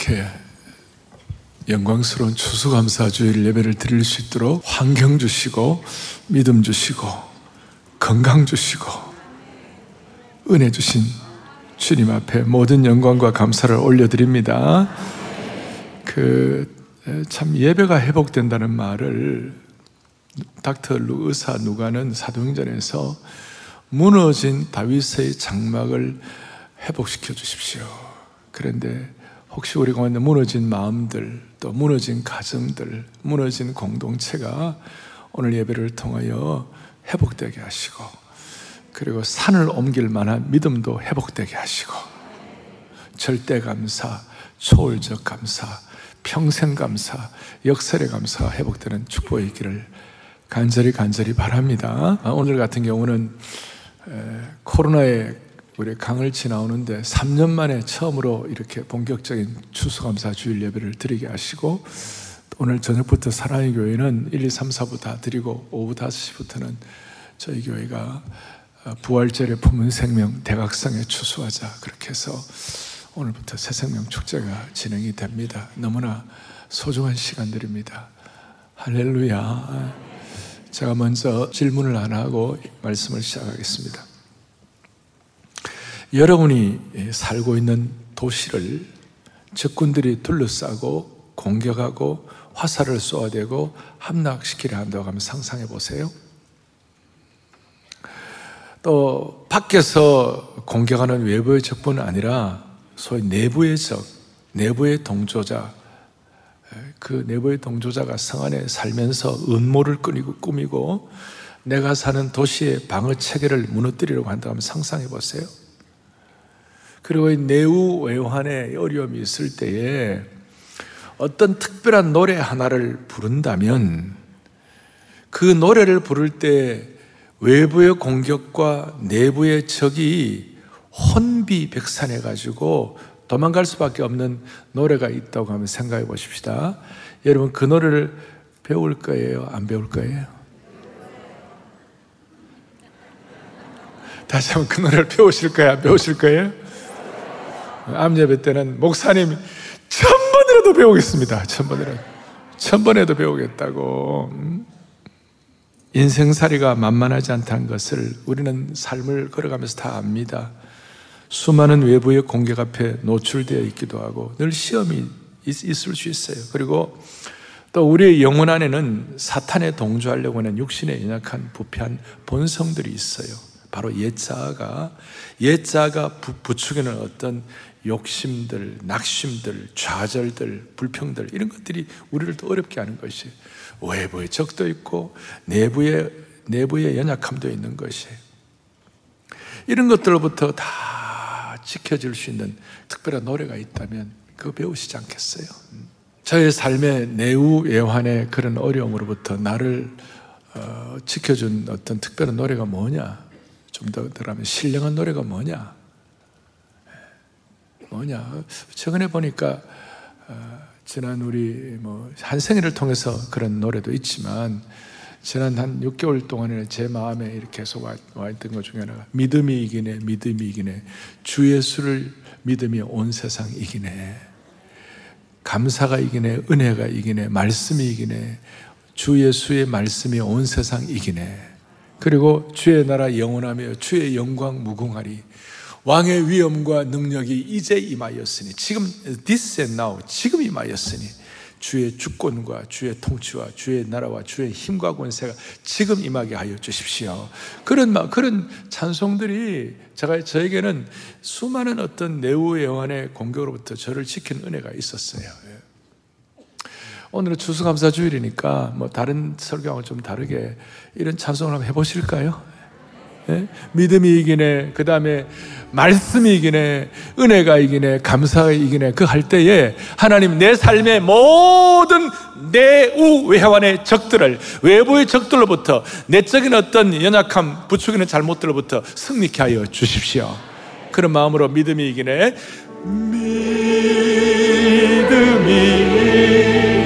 이렇게 영광스러운 추수감사 주일 예배를 드릴 수 있도록 환경 주시고 믿음 주시고 건강 주시고 은혜 주신 주님 앞에 모든 영광과 감사를 올려드립니다. 그 참 예배가 회복된다는 말을 닥터 루 의사 누가는 사도행전에서 무너진 다윗의 장막을 회복시켜 주십시오. 그런데 혹시 우리 가운데 무너진 마음들, 또 무너진 가정들, 무너진 공동체가 오늘 예배를 통하여 회복되게 하시고, 그리고 산을 옮길 만한 믿음도 회복되게 하시고, 절대 감사, 초월적 감사, 평생 감사, 역설의 감사가 회복되는 축복의 있기를 간절히 간절히 바랍니다. 아, 오늘 같은 경우는 코로나에 우리 강을 지나오는데 3년 만에 처음으로 이렇게 본격적인 추수감사 주일 예배를 드리게 하시고 오늘 저녁부터 사랑의 교회는 1, 2, 3, 4부 다 드리고 오후 5시부터는 저희 교회가 부활절에 품은 생명 대각성에 추수하자 그렇게 해서 오늘부터 새 생명 축제가 진행이 됩니다. 너무나 소중한 시간들입니다. 할렐루야. 제가 먼저 질문을 안 하고 말씀을 시작하겠습니다. 여러분이 살고 있는 도시를 적군들이 둘러싸고 공격하고 화살을 쏘아대고 함락시키려 한다고 하면 상상해 보세요. 또 밖에서 공격하는 외부의 적뿐 아니라 소위 내부의 적, 내부의 동조자, 그 내부의 동조자가 성 안에 살면서 음모를 꾸미고, 꾸미고 내가 사는 도시의 방어 체계를 무너뜨리려고 한다고 하면 상상해 보세요. 그리고 내우 외환의 어려움이 있을 때에 어떤 특별한 노래 하나를 부른다면 그 노래를 부를 때 외부의 공격과 내부의 적이 혼비백산해 가지고 도망갈 수밖에 없는 노래가 있다고 하면 생각해 보십시다. 여러분 그 노래를 배울 거예요? 안 배울 거예요? 다시 한번 그 노래를 배우실 거예요? 안 배우실 거예요? 암 예배 때는 목사님이 천 번이라도 배우겠습니다. 천 번이라도. 천 번에도 배우겠다고. 음? 인생살이가 만만하지 않다는 것을 우리는 삶을 걸어가면서 다 압니다. 수많은 외부의 공격 앞에 노출되어 있기도 하고 늘 시험이 있 을 수 있어요. 그리고 또 우리의 영혼 안에는 사탄에 동조하려고 하는 육신의 연약한 부패한 본성들이 있어요. 바로 옛자가 옛자가 부추기는 어떤 욕심들, 낙심들, 좌절들, 불평들 이런 것들이 우리를 더 어렵게 하는 것이 외부의 적도 있고 내부의 내부의 연약함도 있는 것이 이런 것들로부터 다 지켜줄 수 있는 특별한 노래가 있다면 그거 배우시지 않겠어요? 저의 삶의 내우 예환의 그런 어려움으로부터 나를 어, 지켜준 어떤 특별한 노래가 뭐냐? 좀 더 들어가면 신령한 노래가 뭐냐? 뭐냐? 최근에 보니까 어, 지난 우리 뭐 한생일을 통해서 그런 노래도 있지만 지난 한 6개월 동안에 제 마음에 이렇게 계속 와, 와 있던 것 중에 하나가 믿음이 이기네, 믿음이 이기네, 주 예수를 믿음이 온 세상 이기네, 감사가 이기네, 은혜가 이기네, 말씀이 이기네, 주 예수의 말씀이 온 세상 이기네. 그리고 주의 나라 영원하며 주의 영광 무궁하리. 왕의 위엄과 능력이 이제 임하였으니 지금 this and now 지금 임하였으니 주의 주권과 주의 통치와 주의 나라와 주의 힘과 권세가 지금 임하게 하여 주십시오. 그런 말, 그런 찬송들이 제가 저에게는 수많은 어떤 내우 영환의 공격으로부터 저를 지킨 은혜가 있었어요. 예. 오늘은 추수감사 주일이니까 뭐 다른 설교하고 좀 다르게 이런 찬송을 한번 해보실까요? 예? 믿음이 이기네, 그 다음에 말씀이 이기네, 은혜가 이기네, 감사가 이기네, 그 할 때에 하나님 내 삶의 모든 내우 외환의 적들을, 외부의 적들로부터, 내적인 어떤 연약함, 부추기는 잘못들로부터 승리케 하여 주십시오. 그런 마음으로 믿음이 이기네, 믿음이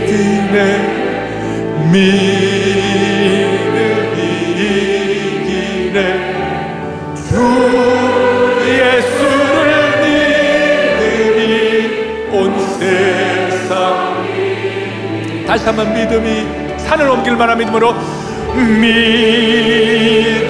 이기네, 믿음이 다시 믿음이 산을 옮길 만한 믿음으로 믿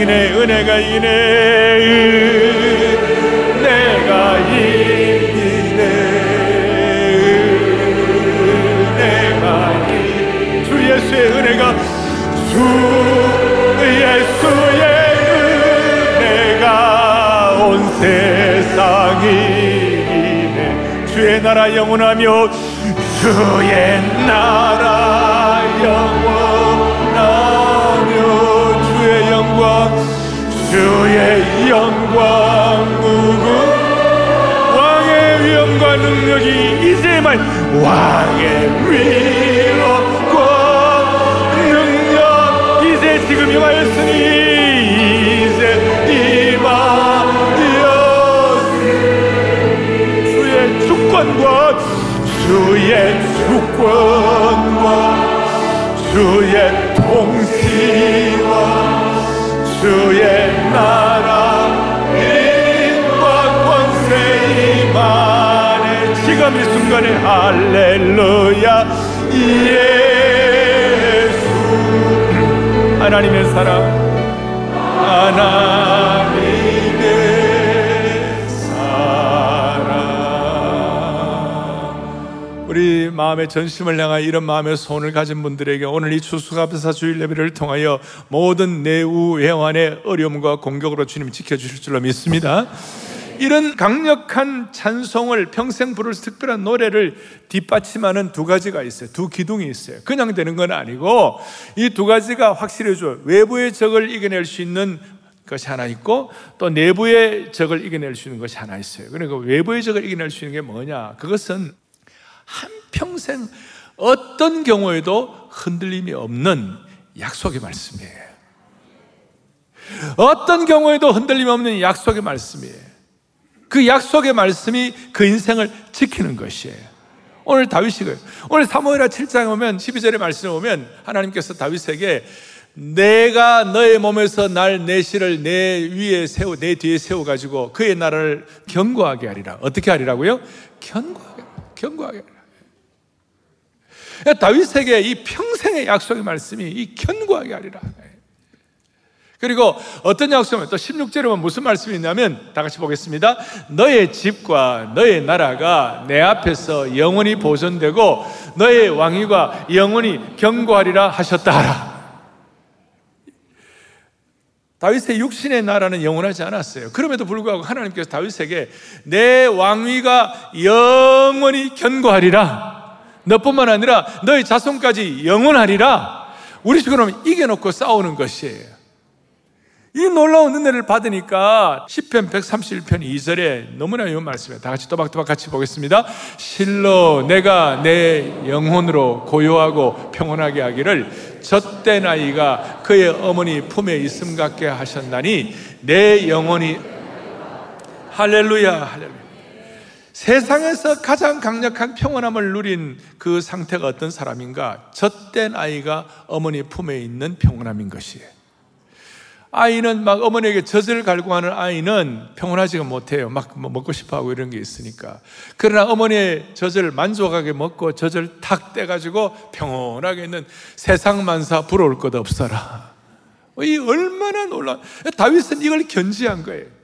이기네 은혜가 이기네 은혜가 이기네 은혜가 이기네 주 예수의 은혜가 주 예수의 은혜가 온 세상이네 주의 나라 영원하며 주의 나라 영원 주의 영광 누구? 왕의 위엄과 능력이 이제만 왕의 위엄과 능력. 이제 지금 임하였으니 이제 임하였으니. 주의 주권과 주의 주권과 주의 통치와 주의 나라 인과 권세 임하네 지금 이 순간에 할렐루야. 예수. 하나님의 사랑. 하나 마음의 전심을 향하여 이런 마음의 소원을 가진 분들에게 오늘 이 추수감사 주일 예배를 통하여 모든 내우 애환의 어려움과 공격으로 주님 지켜주실 줄로 믿습니다. 이런 강력한 찬송을 평생 부를 특별한 노래를 뒷받침하는 두 가지가 있어요. 두 기둥이 있어요. 그냥 되는 건 아니고 이 두 가지가 확실해줘요. 외부의 적을 이겨낼 수 있는 것이 하나 있고 또 내부의 적을 이겨낼 수 있는 것이 하나 있어요. 그러니까 외부의 적을 이겨낼 수 있는 게 뭐냐? 그것은 한평생 어떤 경우에도 흔들림이 없는 약속의 말씀이에요. 어떤 경우에도 흔들림 없는 약속의 말씀이에요. 그 약속의 말씀이 그 인생을 지키는 것이에요. 오늘 다윗이 그래요. 오늘 사무엘하 7장에 오면 12절의 말씀에 오면 하나님께서 다윗에게 내가 너의 몸에서 날 내실을 내 위에 세우 내 뒤에 세워 가지고 그의 나라를 견고하게 하리라. 어떻게 하리라고요? 견고하게 견고하게 하리라. 다윗에게 이 평생의 약속의 말씀이 이 견고하게 하리라. 그리고 어떤 약속은 또 16절에 보면 무슨 말씀이 있냐면 다 같이 보겠습니다. 너의 집과 너의 나라가 내 앞에서 영원히 보존되고 너의 왕위가 영원히 견고하리라 하셨다 하라. 다윗의 육신의 나라는 영원하지 않았어요. 그럼에도 불구하고 하나님께서 다윗에게 내 왕위가 영원히 견고하리라. 너뿐만 아니라 너의 자손까지 영원하리라. 우리 지금 이겨놓고 싸우는 것이에요. 이 놀라운 은혜를 받으니까 10편 131편 2절에 너무나 이런 말씀이에요. 다 같이 또박또박 같이 보겠습니다. 실로 내가 내 영혼으로 고요하고 평온하게 하기를 젖된 아이가 그의 어머니 품에 있음 같게 하셨나니 내 영혼이 할렐루야 할렐루야 세상에서 가장 강력한 평온함을 누린 그 상태가 어떤 사람인가? 젖된 아이가 어머니 품에 있는 평온함인 것이에요. 아이는 막 어머니에게 젖을 갈구하는 아이는 평온하지가 못해요. 막뭐 먹고 싶어 하고 이런 게 있으니까. 그러나 어머니의 젖을 만족하게 먹고 젖을 탁 떼가지고 평온하게 있는 세상 만사 부러울 것 없어라. 이 얼마나 놀라 다윗은 이걸 견지한 거예요.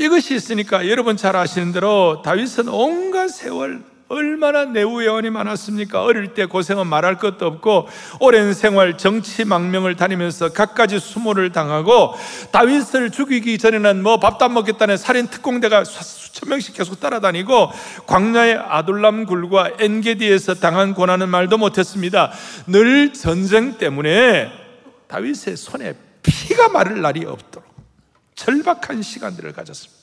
이것이 있으니까 여러분 잘 아시는 대로 다윗은 온갖 세월 얼마나 내후회원이 많았습니까? 어릴 때 고생은 말할 것도 없고 오랜 생활 정치 망명을 다니면서 갖가지 수모를 당하고 다윗을 죽이기 전에는 뭐 밥도 안 먹겠다는 살인 특공대가 수천 명씩 계속 따라다니고 광야의 아둘람 굴과 엔게디에서 당한 고난은 말도 못했습니다. 늘 전쟁 때문에 다윗의 손에 피가 마를 날이 없도록 절박한 시간들을 가졌습니다.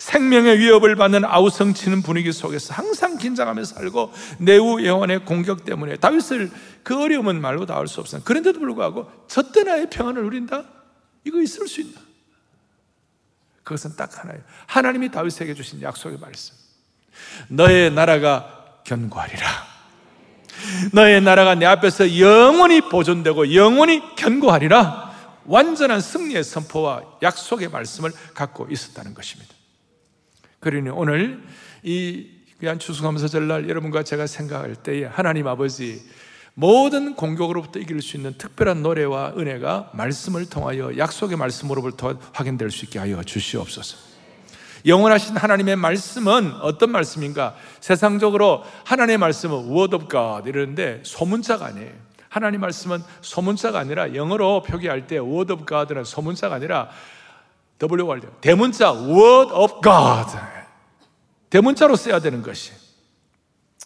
생명의 위협을 받는 아우성치는 분위기 속에서 항상 긴장하며 살고 내후 영혼의 공격 때문에 다윗을 그 어려움은 말로 다 할 수 없어요. 그런데도 불구하고 저 때나의 평안을 누린다? 이거 있을 수 있나? 그것은 딱 하나예요. 하나님이 다윗에게 주신 약속의 말씀. 너의 나라가 견고하리라. 너의 나라가 내 앞에서 영원히 보존되고 영원히 견고하리라. 완전한 승리의 선포와 약속의 말씀을 갖고 있었다는 것입니다. 그러니 오늘 이 귀한 추수감사 절날 여러분과 제가 생각할 때에 하나님 아버지 모든 공격으로부터 이길 수 있는 특별한 노래와 은혜가 말씀을 통하여 약속의 말씀으로부터 확인될 수 있게 하여 주시옵소서. 영원하신 하나님의 말씀은 어떤 말씀인가? 세상적으로 하나님의 말씀은 word of God 이러는데 소문자가 아니에요. 하나님 말씀은 소문자가 아니라 영어로 표기할 때 word of God는 소문자가 아니라 W 대문자 word of God 대문자로 써야 되는 것이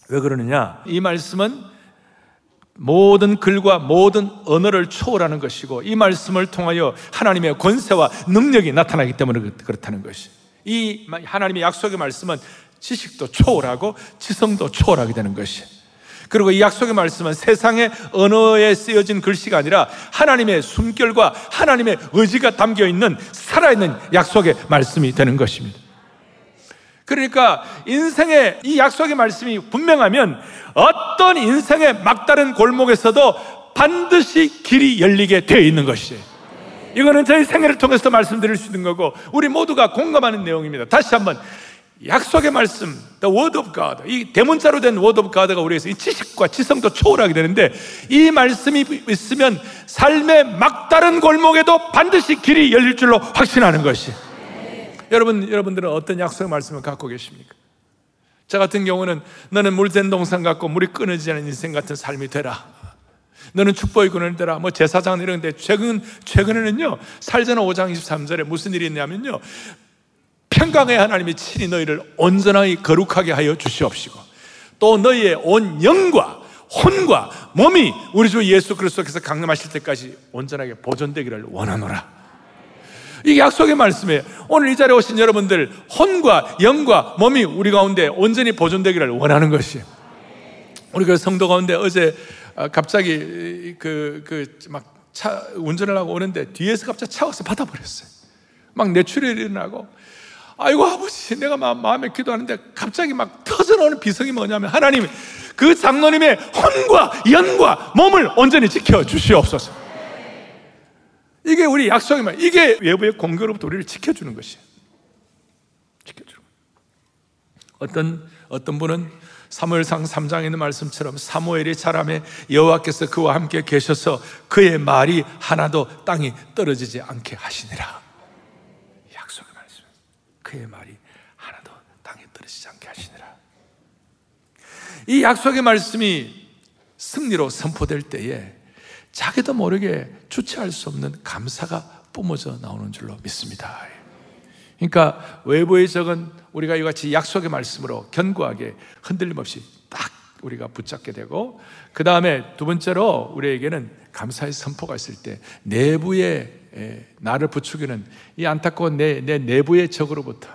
왜 그러느냐? 이 말씀은 모든 글과 모든 언어를 초월하는 것이고 이 말씀을 통하여 하나님의 권세와 능력이 나타나기 때문에 그렇다는 것이. 이 하나님의 약속의 말씀은 지식도 초월하고 지성도 초월하게 되는 것이. 그리고 이 약속의 말씀은 세상의 언어에 쓰여진 글씨가 아니라 하나님의 숨결과 하나님의 의지가 담겨 있는 살아있는 약속의 말씀이 되는 것입니다. 그러니까 인생의 이 약속의 말씀이 분명하면 어떤 인생의 막다른 골목에서도 반드시 길이 열리게 되어 있는 것이에요. 이거는 저희 생애를 통해서 말씀드릴 수 있는 거고 우리 모두가 공감하는 내용입니다. 다시 한번 약속의 말씀, the word of God. 이 대문자로 된 word of God가 우리에서 이 지식과 지성도 초월하게 되는데 이 말씀이 있으면 삶의 막다른 골목에도 반드시 길이 열릴 줄로 확신하는 것이. 여러분, 여러분들은 어떤 약속의 말씀을 갖고 계십니까? 저 같은 경우는 너는 물된 동산 같고 물이 끊어지지 않는 인생 같은 삶이 되라. 너는 축복이 끊어야 되라. 뭐 제사장 이런데 최근, 최근에는요, 살전 5장 23절에 무슨 일이 있냐면요, 평강의 하나님이 친히 너희를 온전하게 거룩하게 하여 주시옵시고, 또 너희의 온 영과 혼과 몸이 우리 주 예수 그리스도께서 강림하실 때까지 온전하게 보존되기를 원하노라. 이게 약속의 말씀이에요. 오늘 이 자리에 오신 여러분들 혼과 영과 몸이 우리 가운데 온전히 보존되기를 원하는 것이에요. 우리 그 성도 가운데 어제 아, 갑자기 그 그 막 차 운전을 하고 오는데 뒤에서 갑자기 차가 서 받아버렸어요. 막 뇌출혈이 일어나고 아이고 아버지 내가 마음에 기도하는데 갑자기 막 터져나오는 비성이 뭐냐면 하나님 그 장로님의 혼과 영과 몸을 온전히 지켜 주시옵소서. 이게 우리 약속의 말. 이게 외부의 공격으로부터 우리를 지켜주는 것이에요. 지켜주는 어떤 어떤 분은 사무엘상 3장에 있는 말씀처럼 사무엘이 자람에 여호와께서 그와 함께 계셔서 그의 말이 하나도 땅이 떨어지지 않게 하시니라. 그의 말이 하나도 땅에 떨어지지 않게 하시니라. 이 약속의 말씀이 승리로 선포될 때에 자기도 모르게 주체할 수 없는 감사가 뿜어져 나오는 줄로 믿습니다. 그러니까 외부의 적은 우리가 이같이 약속의 말씀으로 견고하게 흔들림 없이 딱 우리가 붙잡게 되고 그 다음에 두 번째로 우리에게는 감사의 선포가 있을 때 내부에 나를 부추기는 이 안타까운 내, 내 내부의 적으로부터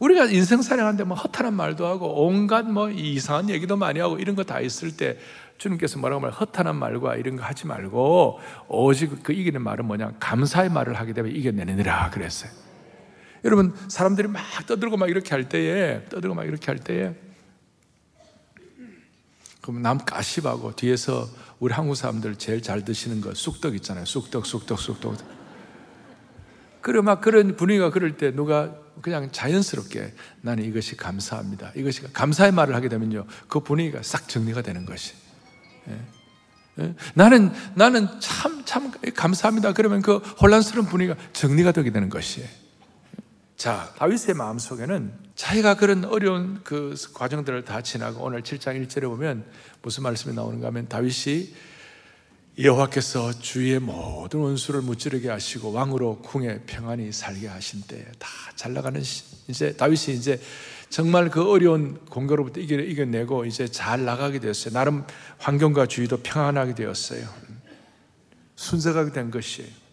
우리가 인생 사령하는데 뭐 허탈한 말도 하고 온갖 뭐 이상한 얘기도 많이 하고 이런 거 다 있을 때 주님께서 뭐라고 말 허탄한 말과 이런 거 하지 말고 오직 그 이기는 말은 뭐냐? 감사의 말을 하게 되면 이겨내느니라 그랬어요. 여러분 사람들이 막 떠들고 막 이렇게 할 때에 떠들고 막 이렇게 할 때에 그럼 남 가십하고 뒤에서 우리 한국 사람들 제일 잘 드시는 거 쑥떡 있잖아요. 쑥떡, 쑥떡, 쑥떡. 그래 막 그런 분위기가 그럴 때 누가 그냥 자연스럽게 나는 이것이 감사합니다. 이것이 감사의 말을 하게 되면요. 그 분위기가 싹 정리가 되는 것이. 예. 예. 나는, 나는 참, 참 감사합니다. 그러면 그 혼란스러운 분위기가 정리가 되게 되는 것이에요. 자, 다윗의 마음 속에는 자기가 그런 어려운 그 과정들을 다 지나고 오늘 7장 1절에 보면 무슨 말씀이 나오는가 하면 다윗이 여호와께서 주의 모든 원수를 무찌르게 하시고 왕으로 궁에 평안히 살게 하신 때 다 잘 나가는 이제 다윗이 이제 정말 그 어려운 공격로부터 이겨 내고 이제 잘 나가게 되었어요. 나름 환경과 주위도 평안하게 되었어요. 순서가 된 것이에요.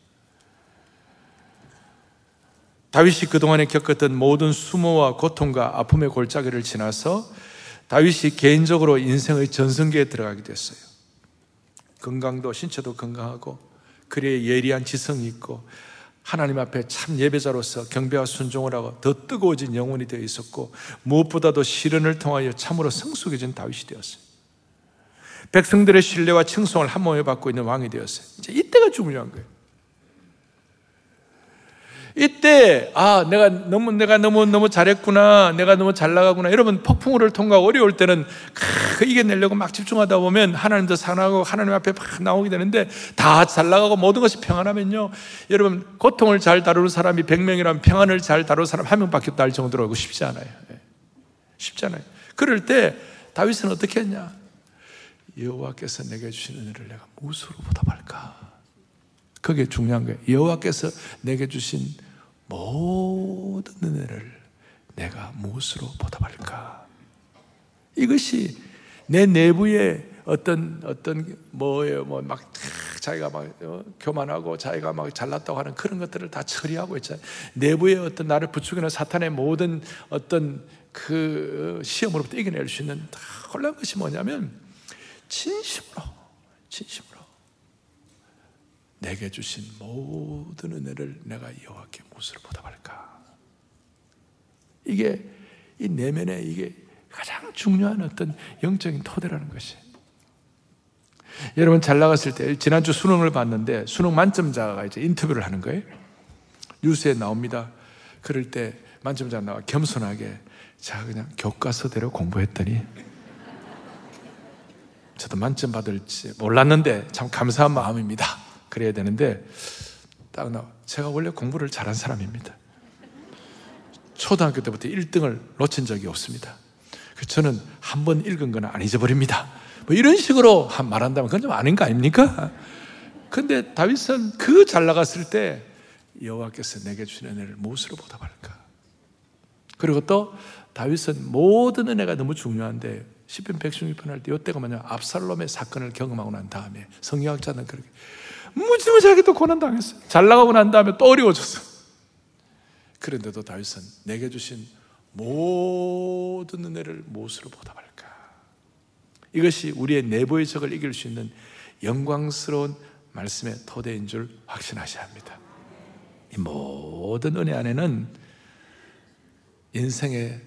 다윗이 그동안에 겪었던 모든 수모와 고통과 아픔의 골짜기를 지나서 다윗이 개인적으로 인생의 전성기에 들어가게 됐어요. 건강도 신체도 건강하고 그래 예리한 지성이 있고 하나님 앞에 참 예배자로서 경배와 순종을 하고 더 뜨거워진 영혼이 되어 있었고 무엇보다도 시련을 통하여 참으로 성숙해진 다윗이 되었어요. 백성들의 신뢰와 칭송을 한 몸에 받고 있는 왕이 되었어요. 이제 이때가 중요한 거예요. 이때 아 내가 너무 내가 너무 너무 잘했구나. 내가 너무 잘 나가구나. 여러분 폭풍우를 통과하고 어려울 때는 크, 이겨내려고 막 집중하다 보면 하나님도 사랑하고 하나님 앞에 막 나오게 되는데 다 잘 나가고 모든 것이 평안하면요. 여러분 고통을 잘 다루는 사람이 100명이라면 평안을 잘 다루는 사람 한 명밖에 없다 할 정도로 하고 쉽지 않아요. 예. 쉽지 않아요. 그럴 때 다윗은 어떻게 했냐? 여호와께서 내게 주신 은혜를 내가 무엇으로 보답할까 그게 중요한 거예요. 여호와께서 내게 주신 모든 은혜를 내가 무엇으로 보답할까? 이것이 내 내부에 어떤 어떤 뭐예요, 뭐 막 자기가 막 어, 교만하고 자기가 막 잘났다고 하는 그런 것들을 다 처리하고 있잖아요. 내부에 어떤 나를 부추기는 사탄의 모든 어떤 그 시험으로부터 이겨낼 수 있는 다 홀란 것이 뭐냐면 진심으로, 진심으로. 내게 주신 모든 은혜를 내가 여호와께 무엇으로 보답할까? 이게 이 내면에 이게 가장 중요한 어떤 영적인 토대라는 것이. 여러분 잘 나갔을 때 지난주 수능을 봤는데 수능 만점자가 이제 인터뷰를 하는 거예요. 뉴스에 나옵니다. 그럴 때 만점자 나와 겸손하게 자 그냥 교과서대로 공부했더니 저도 만점 받을지 몰랐는데 참 감사한 마음입니다. 그래야 되는데 딱 나. 제가 원래 공부를 잘한 사람입니다. 초등학교 때부터 1등을 놓친 적이 없습니다. 그 저는 한 번 읽은 거는 안 잊어버립니다. 뭐 이런 식으로 말한다면 그건 좀 아닌 거 아닙니까? 근데 다윗은 그 잘 나갔을 때 여호와께서 내게 주신 은혜를 무엇으로 보답할까? 그리고 또 다윗은 모든 은혜가 너무 중요한데 10편 116편 할 때 이때가 뭐냐 압살롬의 사건을 경험하고 난 다음에 성경학자는 그렇게 무지무지하게 또 고난당했어요. 잘 나가고 난 다음에 또 어려워졌어. 그런데도 다윗은 내게 주신 모든 은혜를 무엇으로 보답할까? 이것이 우리의 내부의 적을 이길 수 있는 영광스러운 말씀의 토대인 줄 확신하셔야 합니다. 이 모든 은혜 안에는 인생의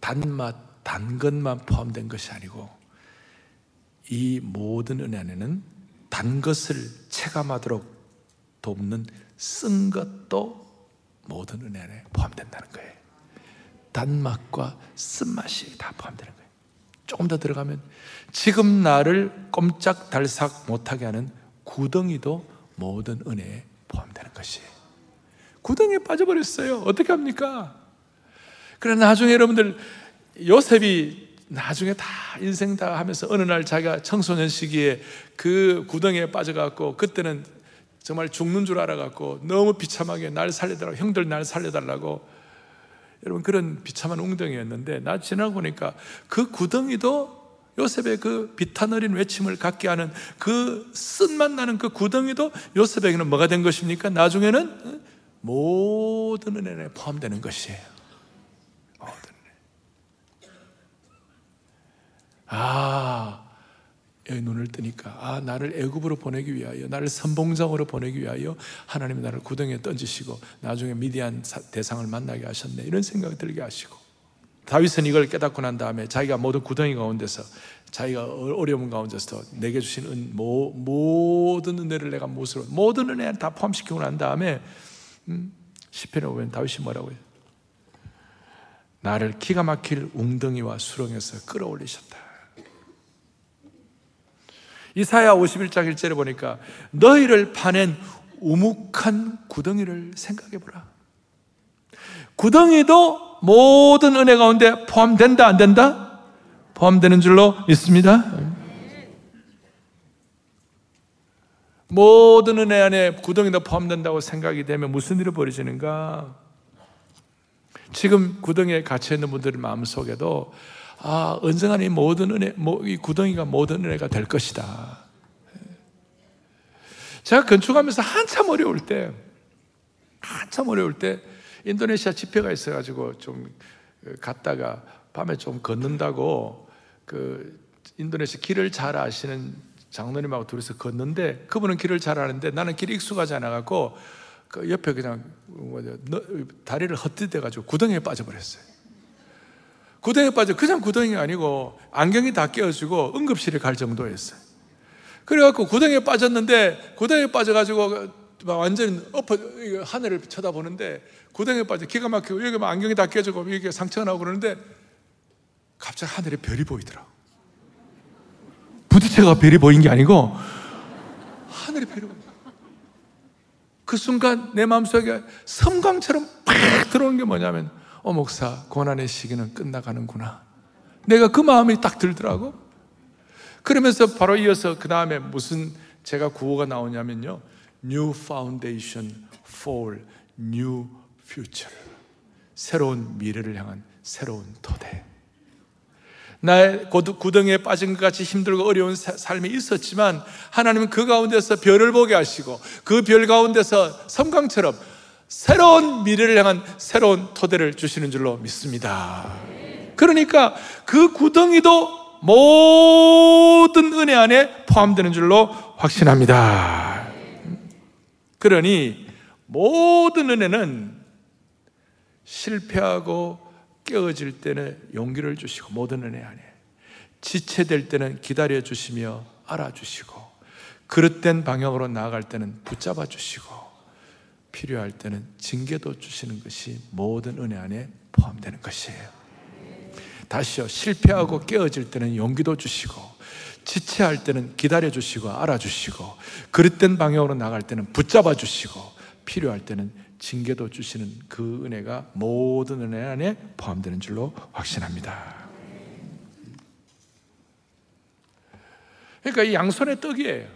단맛, 단 것만 포함된 것이 아니고 이 모든 은혜 안에는 단 것을 체감하도록 돕는 쓴 것도 모든 은혜 안에 포함된다는 거예요. 단맛과 쓴맛이 다 포함되는 거예요. 조금 더 들어가면 지금 나를 꼼짝달싹 못하게 하는 구덩이도 모든 은혜에 포함되는 것이에요. 구덩이에 빠져버렸어요. 어떻게 합니까? 그래 나중에 여러분들 요셉이 나중에 다 인생 다 하면서 어느 날 자기가 청소년 시기에 그 구덩이에 빠져갖고 그때는 정말 죽는 줄 알아갖고 너무 비참하게 날 살려달라고 형들 날 살려달라고 여러분 그런 비참한 웅덩이였는데 나 지나고 보니까 그 구덩이도 요셉의 그 비탄 어린 외침을 갖게 하는 그 쓴맛 나는 그 구덩이도 요셉에게는 뭐가 된 것입니까? 나중에는 모든 은혜에 포함되는 것이에요. 아, 눈을 뜨니까 아 나를 애굽으로 보내기 위하여 나를 선봉장으로 보내기 위하여 하나님이 나를 구덩이에 던지시고 나중에 미디안 대상을 만나게 하셨네. 이런 생각 들게 하시고. 다윗은 이걸 깨닫고 난 다음에 자기가 모든 구덩이 가운데서 자기가 어려운 가운데서 내게 주신 은, 모, 모든 은혜를 내가 무엇으로 모든 은혜를 다 포함시키고 난 다음에 음, 시편에 보면 다윗이 뭐라고 해요? 나를 기가 막힐 웅덩이와 수렁에서 끌어올리셨다 이사야 51장 1절에 보니까 너희를 파낸 우묵한 구덩이를 생각해 보라. 구덩이도 모든 은혜 가운데 포함된다, 안 된다? 포함되는 줄로 믿습니다. 모든 은혜 안에 구덩이도 포함된다고 생각이 되면 무슨 일이 벌어지는가? 지금 구덩이에 갇혀 있는 분들 마음속에도 아, 언젠가 이 모든 은혜, 이 구덩이가 모든 은혜가 될 것이다. 제가 건축하면서 한참 어려울 때, 한참 어려울 때 인도네시아 집회가 있어가지고 좀 갔다가 밤에 좀 걷는다고 그 인도네시아 길을 잘 아시는 장로님하고 둘이서 걷는데 그분은 길을 잘 아는데 나는 길이 익숙하지 않아갖고 그 옆에 그냥 다리를 헛디뎌가지고 구덩이에 빠져버렸어요. 구덩이에 빠져 그냥 구덩이가 아니고 안경이 다 깨어지고 응급실에 갈 정도였어요. 그래갖고 구덩이에 빠졌는데 구덩이에 빠져가지고 막 완전히 엎어 하늘을 쳐다보는데 구덩이에 빠져 기가 막히고 여기 막 안경이 다 깨지고 이게 상처가 나고 그러는데 갑자기 하늘에 별이 보이더라. 부딪혀가 별이 보인 게 아니고 하늘에 별이 보인 그 순간 내 마음속에 섬광처럼 팍 들어오는 게 뭐냐면 어 목사 고난의 시기는 끝나가는구나. 내가 그 마음이 딱 들더라고. 그러면서 바로 이어서 그 다음에 무슨 제가 구호가 나오냐면요. New Foundation for New Future. 새로운 미래를 향한 새로운 토대. 나의 구덩이에 빠진 것 같이 힘들고 어려운 삶이 있었지만 하나님은 그 가운데서 별을 보게 하시고 그 별 가운데서 섬광처럼 새로운 미래를 향한 새로운 토대를 주시는 줄로 믿습니다. 그러니까 그 구덩이도 모든 은혜 안에 포함되는 줄로 확신합니다. 그러니 모든 은혜는 실패하고 깨어질 때는 용기를 주시고 모든 은혜 안에 지체될 때는 기다려 주시며 알아주시고 그릇된 방향으로 나아갈 때는 붙잡아 주시고 필요할 때는 징계도 주시는 것이 모든 은혜 안에 포함되는 것이에요. 다시요. 실패하고 깨어질 때는 용기도 주시고 지체할 때는 기다려 주시고 알아주시고 그릇된 방향으로 나갈 때는 붙잡아 주시고 필요할 때는 징계도 주시는 그 은혜가 모든 은혜 안에 포함되는 줄로 확신합니다. 그러니까 이 양손의 떡이에요.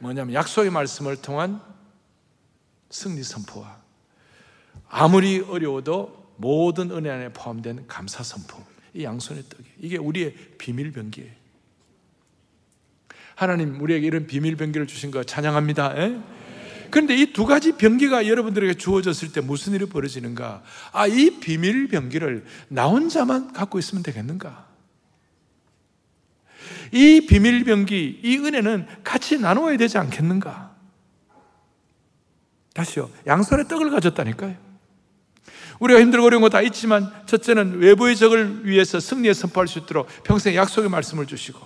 뭐냐면 약속의 말씀을 통한 승리 선포와 아무리 어려워도 모든 은혜 안에 포함된 감사 선포. 이 양손의 떡이 이게 우리의 비밀 병기예요. 하나님 우리에게 이런 비밀 병기를 주신 거 찬양합니다. 에? 그런데 이 두 가지 병기가 여러분들에게 주어졌을 때 무슨 일이 벌어지는가? 아, 이 비밀 병기를 나 혼자만 갖고 있으면 되겠는가? 이 비밀 병기, 이 은혜는 같이 나누어야 되지 않겠는가? 다시요. 양손에 떡을 가졌다니까요. 우리가 힘들고 어려운 거 다 있지만 첫째는 외부의 적을 위해서 승리에 선포할 수 있도록 평생 약속의 말씀을 주시고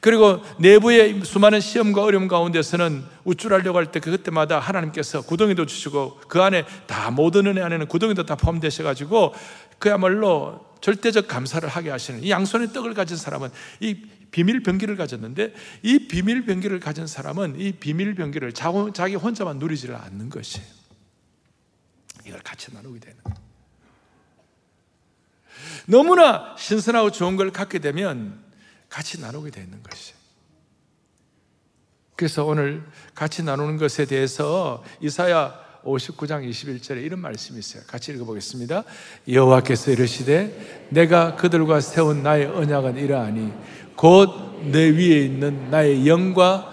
그리고 내부의 수많은 시험과 어려움 가운데서는 우쭐하려고 할 때 그때마다 하나님께서 구덩이도 주시고 그 안에 다 모든 은혜 안에는 구덩이도 다 포함되셔가지고 그야말로 절대적 감사를 하게 하시는 이 양손의 떡을 가진 사람은 이 비밀 병기를 가졌는데 이 비밀 병기를 가진 사람은 이 비밀 병기를 자기 혼자만 누리지를 않는 것이에요. 이걸 같이 나누게 되는 너무나 신선하고 좋은 걸 갖게 되면 같이 나누게 되는 것이. 그래서 오늘 같이 나누는 것에 대해서 이사야 59장 21절에 이런 말씀이 있어요. 같이 읽어보겠습니다. 여호와께서 이르시되 내가 그들과 세운 나의 언약은 이러하니 곧 내 위에 있는 나의 영과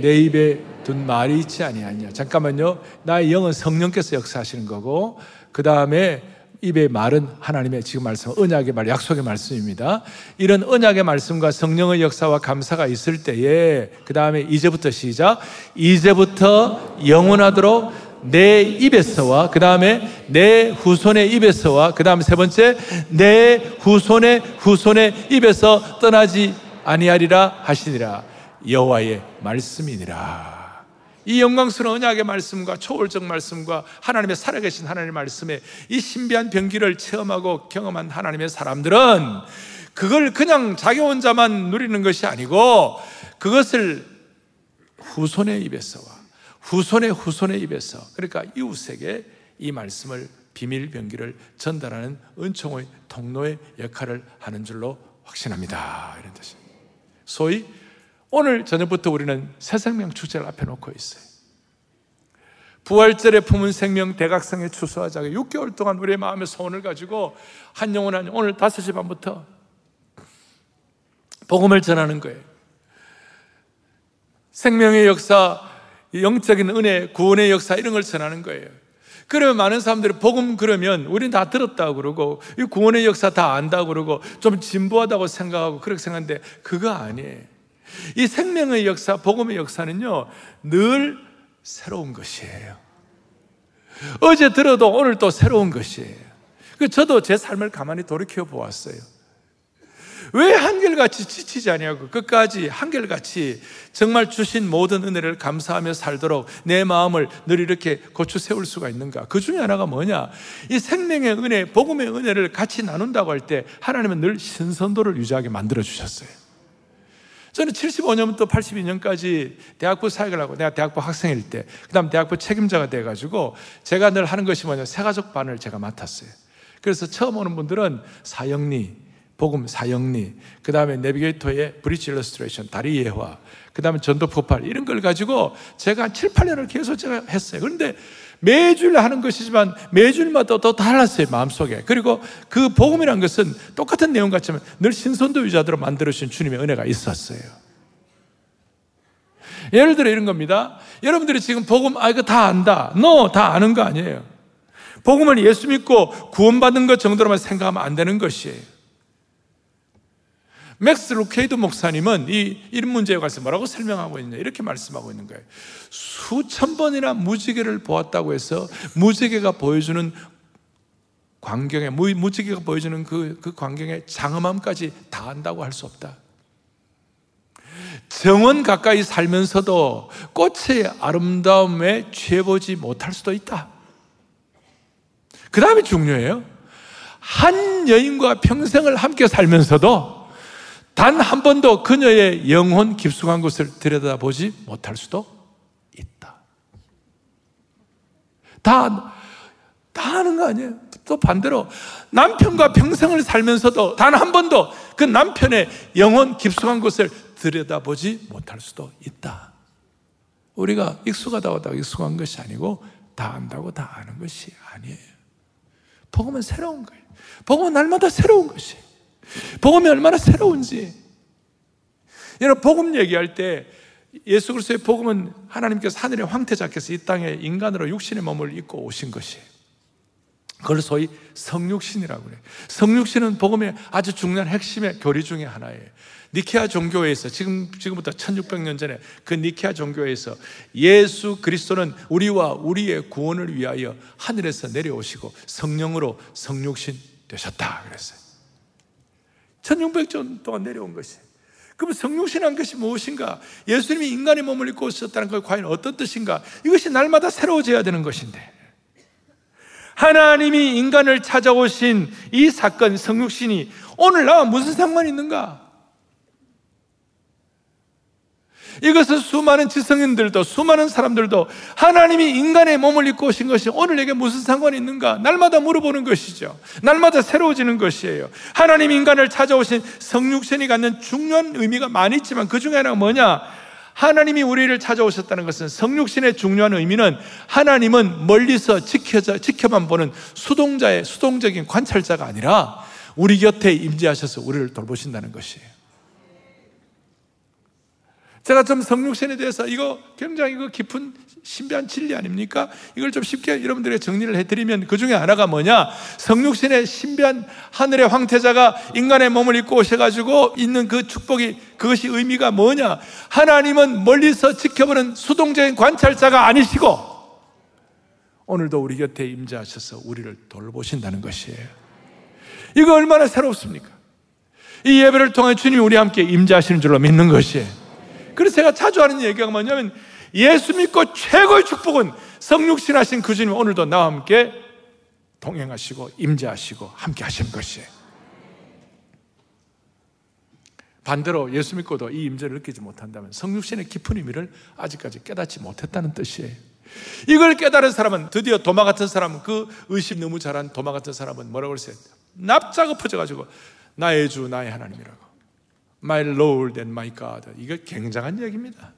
내 입에 둔 말이 있지 아니하냐. 잠깐만요. 나의 영은 성령께서 역사하시는 거고 그 다음에 입의 말은 하나님의 지금 말씀, 언약의 말, 약속의 말씀입니다. 이런 언약의 말씀과 성령의 역사와 감사가 있을 때에, 그 다음에 이제부터 시작. 이제부터 영원하도록 내 입에서와 그 다음에 내 후손의 입에서와 그 다음 세 번째 내 후손의 후손의 입에서 떠나지 아니하리라 하시니라 여호와의 말씀이니라. 이 영광스러운 언약의 말씀과 초월적 말씀과 하나님의 살아계신 하나님의 말씀에 이 신비한 병기를 체험하고 경험한 하나님의 사람들은 그걸 그냥 자기 혼자만 누리는 것이 아니고 그것을 후손의 입에서와 후손의 후손의 입에서 그러니까 이웃에게 이 말씀을 비밀 병기를 전달하는 은총의 통로의 역할을 하는 줄로 확신합니다. 이런 뜻입니다. 소위 오늘 저녁부터 우리는 새 생명 축제를 앞에 놓고 있어요. 부활절에 품은 생명 대각성에 추수하자고 6개월 동안 우리의 마음의 소원을 가지고 한 영혼 한 영혼 오늘 5시 반부터 복음을 전하는 거예요. 생명의 역사, 영적인 은혜, 구원의 역사 이런 걸 전하는 거예요. 그러면 많은 사람들이 복음 그러면 우리는 다 들었다고 그러고 이 구원의 역사 다 안다고 그러고 좀 진보하다고 생각하고 그렇게 생각하는데 그거 아니에요. 이 생명의 역사, 복음의 역사는요 늘 새로운 것이에요. 어제 들어도 오늘 또 새로운 것이에요. 그 저도 제 삶을 가만히 돌이켜 보았어요. 왜 한결같이 지치지 아니하고 끝까지 한결같이 정말 주신 모든 은혜를 감사하며 살도록 내 마음을 늘 이렇게 고추 세울 수가 있는가? 그 중에 하나가 뭐냐? 이 생명의 은혜, 복음의 은혜를 같이 나눈다고 할 때 하나님은 늘 신선도를 유지하게 만들어 주셨어요. 저는 75년부터 82년까지 대학부 사역을 하고 내가 대학부 학생일 때, 그 다음 대학부 책임자가 돼가지고 제가 늘 하는 것이 뭐냐, 새가족 반을 제가 맡았어요. 그래서 처음 오는 분들은 사영리, 복음 사영리, 그 다음에 내비게이터의 Bridge Illustration, 다리 예화, 그 다음에 전도 폭발, 이런 걸 가지고 제가 한 7, 8년을 계속 제가 했어요. 그런데 매주일 하는 것이지만 매주일마다 또 달랐어요, 마음속에. 그리고 그 복음이란 것은 똑같은 내용 같지만 늘 신선도 유지하도록 만들어주신 주님의 은혜가 있었어요. 예를 들어 이런 겁니다. 여러분들이 지금 복음, 아, 이거 다 안다. no, 다 아는 거 아니에요. 복음을 예수 믿고 구원받는 것 정도로만 생각하면 안 되는 것이에요. 맥스 루케이드 목사님은 이 이런 문제에 관해서 뭐라고 설명하고 있냐 이렇게 말씀하고 있는 거예요. 수천 번이나 무지개를 보았다고 해서 무지개가 보여주는 광경에 무, 지개가 보여주는 그, 그 광경의 장엄함까지 다 안다고 할 수 없다. 정원 가까이 살면서도 꽃의 아름다움에 취해보지 못할 수도 있다. 그 다음에 중요해요. 한 여인과 평생을 함께 살면서도 단 한 번도 그녀의 영혼 깊숙한 곳을 들여다보지 못할 수도 있다. 다, 다 하는 거 아니에요? 또 반대로 남편과 평생을 살면서도 단 한 번도 그 남편의 영혼 깊숙한 곳을 들여다보지 못할 수도 있다. 우리가 익숙하다고 다 익숙한 것이 아니고 다 안다고 다 아는 것이 아니에요. 복음은 새로운 거예요. 복음은 날마다 새로운 것이에요. 복음이 얼마나 새로운지. 여러분, 복음 얘기할 때 예수 그리스도의 복음은 하나님께서 하늘의 황태자께서 이 땅에 인간으로 육신의 몸을 입고 오신 것이에요. 그걸 소위 성육신이라고 그래요. 성육신은 복음의 아주 중요한 핵심의 교리 중에 하나예요. 니케아 종교에서 지금 지금부터 1600년 전에 그 니케아 종교에서 예수 그리스도는 우리와 우리의 구원을 위하여 하늘에서 내려오시고 성령으로 성육신 되셨다 그랬어요. 1600년 동안 내려온 것이. 그럼 성육신한 것이 무엇인가? 예수님이 인간의 몸을 입고 오셨다는 것 과연 어떤 뜻인가? 이것이 날마다 새로워져야 되는 것인데. 하나님이 인간을 찾아오신 이 사건, 성육신이 오늘 나와 무슨 상관이 있는가? 이것은 수많은 지성인들도 수많은 사람들도 하나님이 인간의 몸을 입고 오신 것이 오늘 내게 무슨 상관이 있는가? 날마다 물어보는 것이죠. 날마다 새로워지는 것이에요. 하나님 인간을 찾아오신 성육신이 갖는 중요한 의미가 많이 있지만 그 중에 하나가 뭐냐? 하나님이 우리를 찾아오셨다는 것은 성육신의 중요한 의미는 하나님은 멀리서 지켜져, 지켜만 보는 수동자의 수동적인 관찰자가 아니라 우리 곁에 임재하셔서 우리를 돌보신다는 것이에요. 제가 좀 성육신에 대해서 이거 굉장히 그 깊은 신비한 진리 아닙니까? 이걸 좀 쉽게 여러분들에게 정리를 해드리면 그 중에 하나가 뭐냐? 성육신의 신비한 하늘의 황태자가 인간의 몸을 입고 오셔가지고 있는 그 축복이 그것이 의미가 뭐냐? 하나님은 멀리서 지켜보는 수동적인 관찰자가 아니시고 오늘도 우리 곁에 임재하셔서 우리를 돌보신다는 것이에요. 이거 얼마나 새롭습니까? 이 예배를 통해 주님이 우리 함께 임재하시는 줄로 믿는 것이에요. 그래서 제가 자주 하는 얘기가 뭐냐면 예수 믿고 최고의 축복은 성육신 하신 그 주님 오늘도 나와 함께 동행하시고 임재하시고 함께 하시는 것이에요. 반대로 예수 믿고도 이 임재를 느끼지 못한다면 성육신의 깊은 의미를 아직까지 깨닫지 못했다는 뜻이에요. 이걸 깨달은 사람은 드디어 도마 같은 사람은 그 의심 너무 잘한 도마 같은 사람은 뭐라고 그랬어요? 납작 엎어져가지고 나의 주 나의 하나님이라고. My Lord and my God. 이거 굉장한 얘기입니다.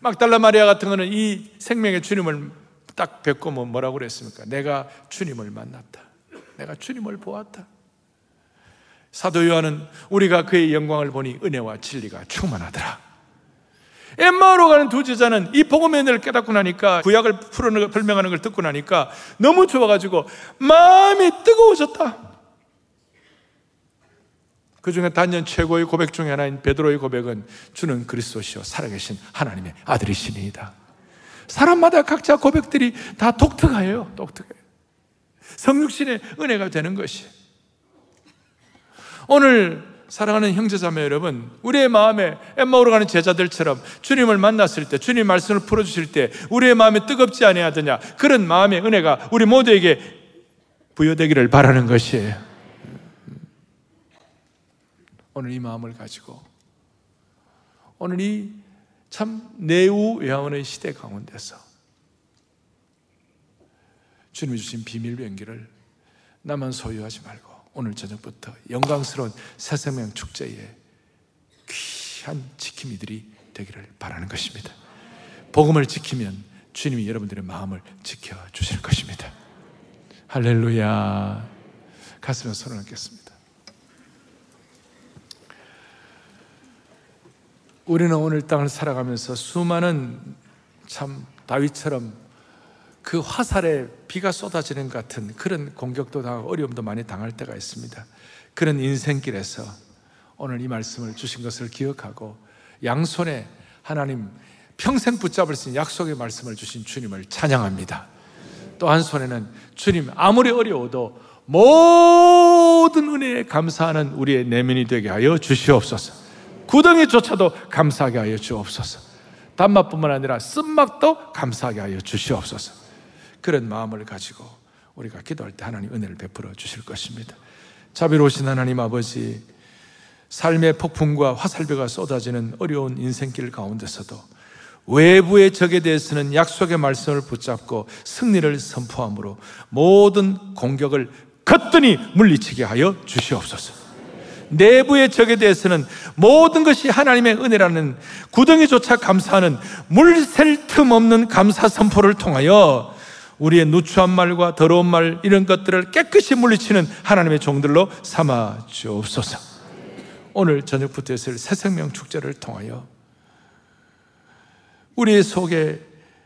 막달라 마리아 같은 거는 이 생명의 주님을 딱 뵙고 뭐 뭐라고 그랬습니까? 내가 주님을 만났다. 내가 주님을 보았다. 사도 요한은 우리가 그의 영광을 보니 은혜와 진리가 충만하더라. 엠마오로 가는 두 제자는 이 복음의 은혜를 깨닫고 나니까 구약을 풀어 설명하는 걸 듣고 나니까 너무 좋아가지고 마음이 뜨거워졌다. 그 중에 단연 최고의 고백 중에 하나인 베드로의 고백은 주는 그리스도시요 살아계신 하나님의 아들이시니이다. 사람마다 각자 고백들이 다 독특해요. 독특해요. 성육신의 은혜가 되는 것이. 오늘 사랑하는 형제자매 여러분, 우리의 마음에 엠마오로 가는 제자들처럼 주님을 만났을 때, 주님 말씀을 풀어주실 때, 우리의 마음이 뜨겁지 아니하더냐 그런 마음의 은혜가 우리 모두에게 부여되기를 바라는 것이에요. 오늘 이 마음을 가지고 오늘 이 참 내우 외화원의 시대 가운데서 주님이 주신 비밀 연기를 나만 소유하지 말고 오늘 저녁부터 영광스러운 새 생명 축제에 귀한 지킴이들이 되기를 바라는 것입니다. 복음을 지키면 주님이 여러분들의 마음을 지켜 주실 것입니다. 할렐루야. 가슴에 손을 얹겠습니다. 우리는 오늘 땅을 살아가면서 수많은 참 다윗처럼 그 화살에 비가 쏟아지는 같은 그런 공격도 당하고 어려움도 많이 당할 때가 있습니다. 그런 인생길에서 오늘 이 말씀을 주신 것을 기억하고 양손에 하나님 평생 붙잡을 수 있는 약속의 말씀을 주신 주님을 찬양합니다. 또 한 손에는 주님 아무리 어려워도 모든 은혜에 감사하는 우리의 내면이 되게 하여 주시옵소서. 구덩이조차도 감사하게 하여 주옵소서. 단맛뿐만 아니라 쓴맛도 감사하게 하여 주시옵소서. 그런 마음을 가지고 우리가 기도할 때 하나님 은혜를 베풀어 주실 것입니다. 자비로우신 하나님 아버지, 삶의 폭풍과 화살배가 쏟아지는 어려운 인생길 가운데서도 외부의 적에 대해서는 약속의 말씀을 붙잡고 승리를 선포함으로 모든 공격을 거뜬히 물리치게 하여 주시옵소서. 내부의 적에 대해서는 모든 것이 하나님의 은혜라는 구덩이조차 감사하는 물샐 틈 없는 감사 선포를 통하여 우리의 누추한 말과 더러운 말 이런 것들을 깨끗이 물리치는 하나님의 종들로 삼아 주옵소서. 오늘 저녁부터 있을 새 생명 축제를 통하여 우리의 속에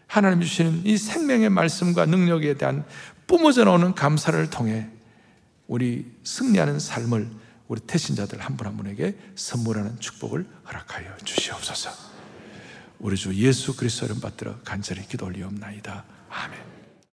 하나님 주시는 이 생명의 말씀과 능력에 대한 뿜어져 나오는 감사를 통해 우리 승리하는 삶을 우리 태신자들 한분한 분에게 선물하는 축복을 허락하여 주시옵소서. 우리 주 예수 그리스도 이름 받들어 간절히 기도 올리옵나이다. 아멘.